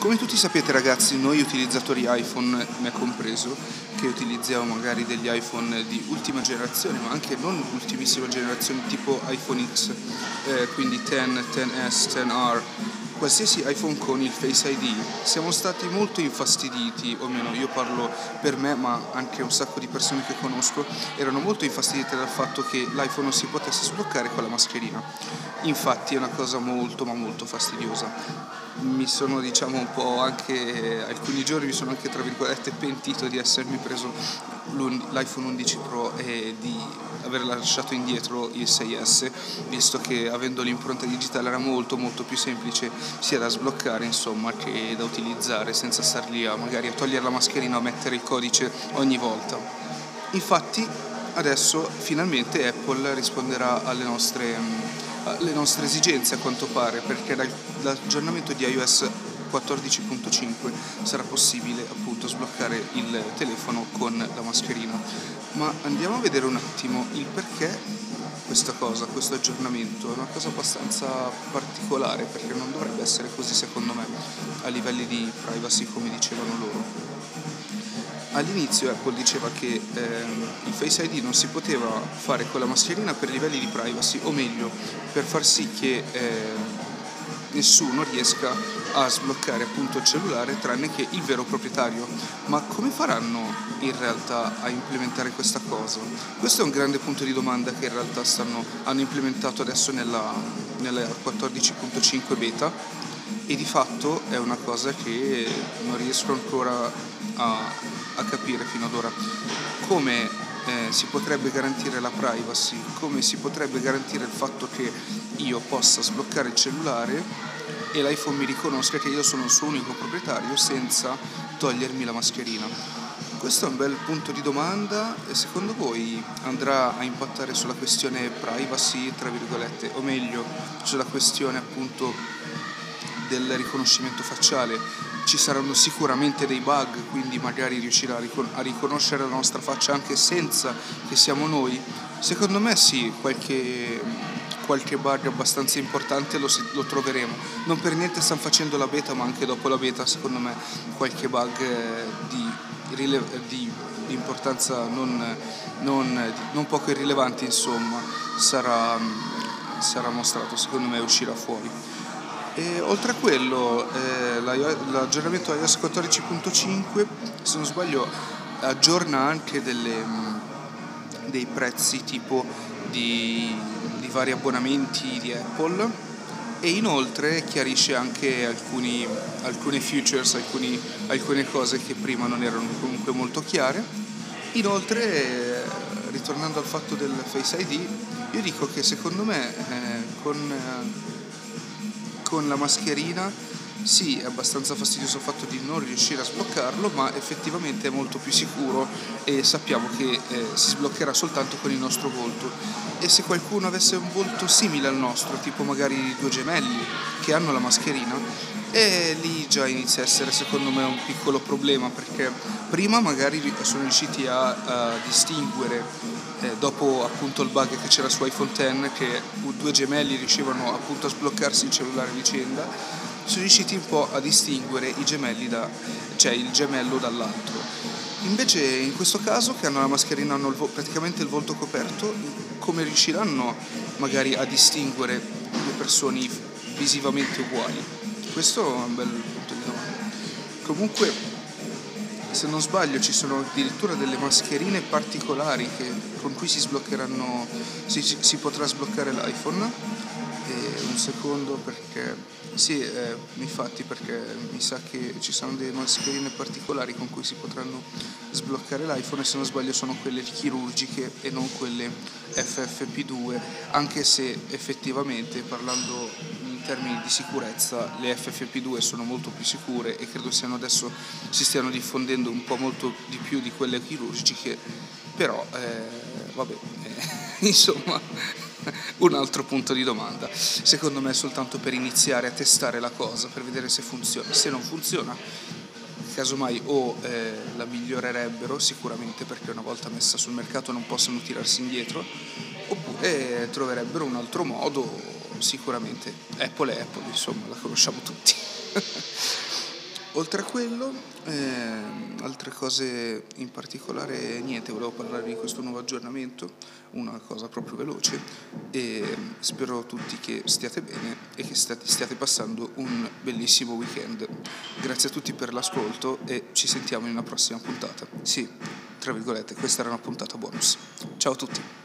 Come tutti sapete ragazzi, noi utilizzatori iPhone, me compreso, che utilizziamo magari degli iPhone di ultima generazione, ma anche non ultimissima generazione, tipo iPhone X, eh, quindi 10, 10S, 10R, qualsiasi iPhone con il Face ID, siamo stati molto infastiditi, o meno io parlo per me, ma anche un sacco di persone che conosco, erano molto infastidite dal fatto che l'iPhone non si potesse sbloccare con la mascherina. Infatti è una cosa molto ma molto fastidiosa mi sono diciamo un po' anche alcuni giorni mi sono anche tra virgolette pentito di essermi preso l'iPhone 11 Pro e di aver lasciato indietro il 6S visto che avendo l'impronta digitale era molto molto più semplice sia da sbloccare insomma che da utilizzare senza star lì a magari a togliere la mascherina o a mettere il codice ogni volta. Infatti adesso finalmente Apple risponderà alle nostre le nostre esigenze a quanto pare perché l'aggiornamento di iOS 14.5 sarà possibile appunto sbloccare il telefono con la mascherina. Ma andiamo a vedere un attimo il perché questa cosa, questo aggiornamento. È una cosa abbastanza particolare perché non dovrebbe essere così secondo me a livelli di privacy come dicevano loro all'inizio Apple diceva che ehm, il Face ID non si poteva fare con la mascherina per livelli di privacy, o meglio, per far sì che eh, nessuno riesca a sbloccare appunto il cellulare tranne che il vero proprietario. Ma come faranno in realtà a implementare questa cosa? Questo è un grande punto di domanda che in realtà stanno, hanno implementato adesso nella, nella 14.5 beta e di fatto è una cosa che non riesco ancora a, a capire fino ad ora. Come eh, si potrebbe garantire la privacy, come si potrebbe garantire il fatto che io possa sbloccare il cellulare e l'iPhone mi riconosca che io sono il suo unico proprietario senza togliermi la mascherina. Questo è un bel punto di domanda e secondo voi andrà a impattare sulla questione privacy, tra virgolette, o meglio sulla questione appunto del riconoscimento facciale ci saranno sicuramente dei bug, quindi magari riuscirà a, riconoscere la nostra faccia anche senza che siamo noi. Secondo me sì, qualche, qualche bug abbastanza importante lo, lo, troveremo. Non per niente stanno facendo la beta, ma anche dopo la beta, secondo me, qualche bug eh, di, di, di importanza non, non, non, poco irrilevante, insomma, sarà, sarà mostrato, secondo me uscirà fuori. E oltre a quello, eh, l'aggiornamento iOS 14.5, se non sbaglio, aggiorna anche delle, mm, dei prezzi tipo di, di, vari abbonamenti di Apple e inoltre chiarisce anche alcuni, alcune features, alcuni, alcune cose che prima non erano comunque molto chiare. Inoltre, ritornando al fatto del Face ID, io dico che secondo me eh, con con la mascherina sì, è abbastanza fastidioso il fatto di non riuscire a sbloccarlo, ma effettivamente è molto più sicuro e sappiamo che eh, si sbloccherà soltanto con il nostro volto. E se qualcuno avesse un volto simile al nostro, tipo magari due gemelli che hanno la mascherina, e lì già inizia a essere secondo me un piccolo problema perché prima magari sono riusciti a, a distinguere eh, dopo appunto il bug che c'era su iPhone X che due gemelli riuscivano appunto a sbloccarsi il cellulare vicenda sono riusciti un po' a distinguere i gemelli da, cioè il gemello dall'altro. Invece in questo caso che hanno la mascherina hanno il vo- praticamente il volto coperto come riusciranno magari a distinguere due persone visivamente uguali? Questo è un bel punto di domanda. Comunque se non sbaglio ci sono addirittura delle mascherine particolari che, con cui si sbloccheranno, si, si potrà sbloccare l'iPhone. E un secondo perché, sì, eh, infatti perché mi sa che ci sono delle mascherine particolari con cui si potranno sbloccare l'iPhone e se non sbaglio sono quelle chirurgiche e non quelle FFP2, anche se effettivamente parlando termini di sicurezza le FFP2 sono molto più sicure e credo siano adesso si stiano diffondendo un po' molto di più di quelle chirurgiche, però eh, vabbè, eh, insomma un altro punto di domanda. Secondo me è soltanto per iniziare a testare la cosa, per vedere se funziona. Se non funziona, casomai o eh, la migliorerebbero sicuramente perché una volta messa sul mercato non possono tirarsi indietro, oppure troverebbero un altro modo sicuramente Apple è Apple, insomma, la conosciamo tutti. Oltre a quello, eh, altre cose in particolare, niente, volevo parlare di questo nuovo aggiornamento, una cosa proprio veloce e spero tutti che stiate bene e che stiate, passando un bellissimo weekend. Grazie a tutti per l'ascolto e ci sentiamo in una prossima puntata. Sì, tra virgolette, questa era una puntata bonus. Ciao a tutti.